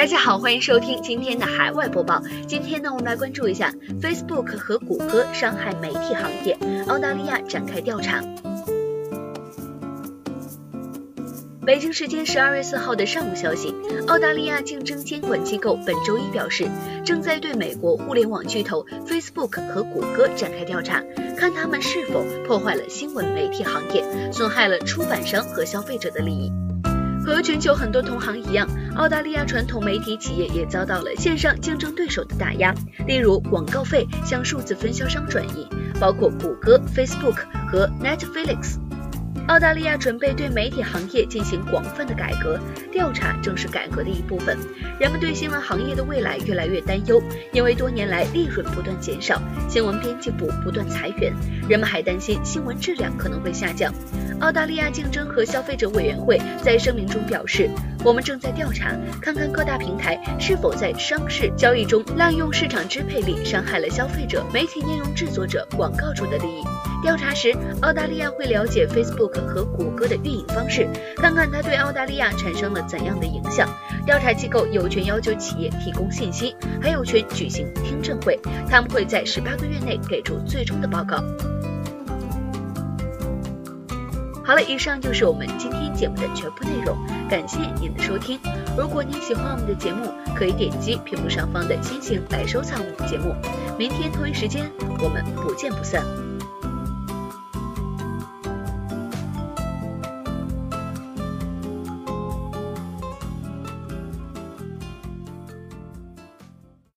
大家好，欢迎收听今天的海外播报。今天呢，我们来关注一下 Facebook 和谷歌伤害媒体行业，澳大利亚展开调查。北京时间十二月四号的上午消息，澳大利亚竞争监管机构本周一表示，正在对美国互联网巨头 Facebook 和谷歌展开调查，看他们是否破坏了新闻媒体行业，损害了出版商和消费者的利益。和全球很多同行一样，澳大利亚传统媒体企业也遭到了线上竞争对手的打压，例如广告费向数字分销商转移，包括谷歌、Facebook 和 Netflix。澳大利亚准备对媒体行业进行广泛的改革，调查正是改革的一部分。人们对新闻行业的未来越来越担忧，因为多年来利润不断减少，新闻编辑部不断裁员，人们还担心新闻质量可能会下降。澳大利亚竞争和消费者委员会在声明中表示：“我们正在调查，看看各大平台是否在商事交易中滥用市场支配力，伤害了消费者、媒体内容制作者、广告主的利益。”调查时，澳大利亚会了解 Facebook 和谷歌的运营方式，看看它对澳大利亚产生了怎样的影响。调查机构有权要求企业提供信息，还有权举行听证会。他们会在十八个月内给出最终的报告。好了，以上就是我们今天节目的全部内容，感谢您的收听。如果您喜欢我们的节目，可以点击屏幕上方的星星来收藏我们的节目。明天同一时间，我们不见不散。